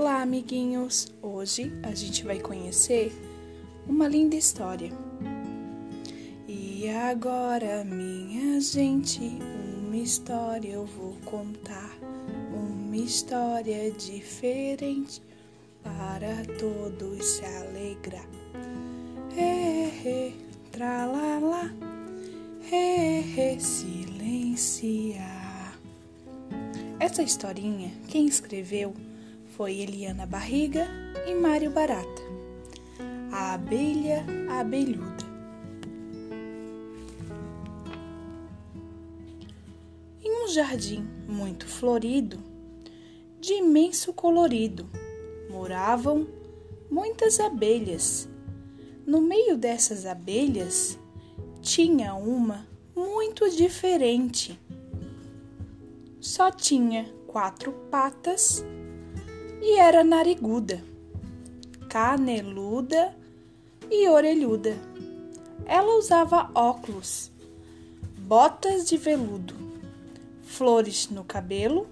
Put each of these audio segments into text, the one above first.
Olá, amiguinhos! Hoje a gente vai conhecer uma linda história. E agora, minha gente, uma história eu vou contar. Uma história diferente para todos se alegrar. He, he, tralala, he, he, silenciar. Essa historinha, quem escreveu foi Eliana Barriga e Mário Barata. A abelha abelhuda. Em um jardim muito florido, de imenso colorido, moravam muitas abelhas. No meio dessas abelhas tinha uma muito diferente. Só tinha quatro patas era nariguda, caneluda e orelhuda. Ela usava óculos, botas de veludo, flores no cabelo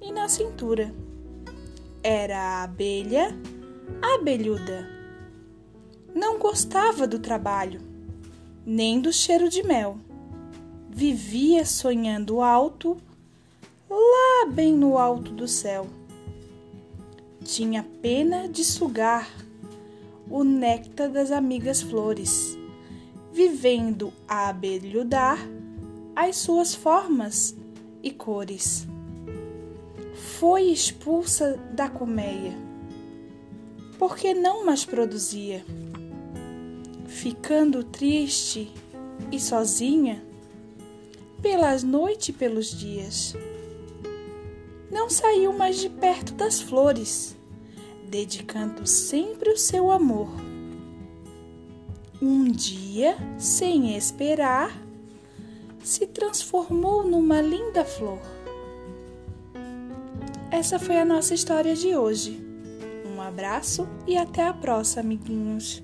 e na cintura. Era a abelha abelhuda. Não gostava do trabalho, nem do cheiro de mel. Vivia sonhando alto, lá bem no alto do céu tinha pena de sugar o néctar das amigas flores, vivendo a abelhudar as suas formas e cores. Foi expulsa da colmeia, porque não mais produzia. Ficando triste e sozinha, pelas noites e pelos dias não saiu mais de perto das flores, dedicando sempre o seu amor. Um dia, sem esperar, se transformou numa linda flor. Essa foi a nossa história de hoje. Um abraço e até a próxima, amiguinhos.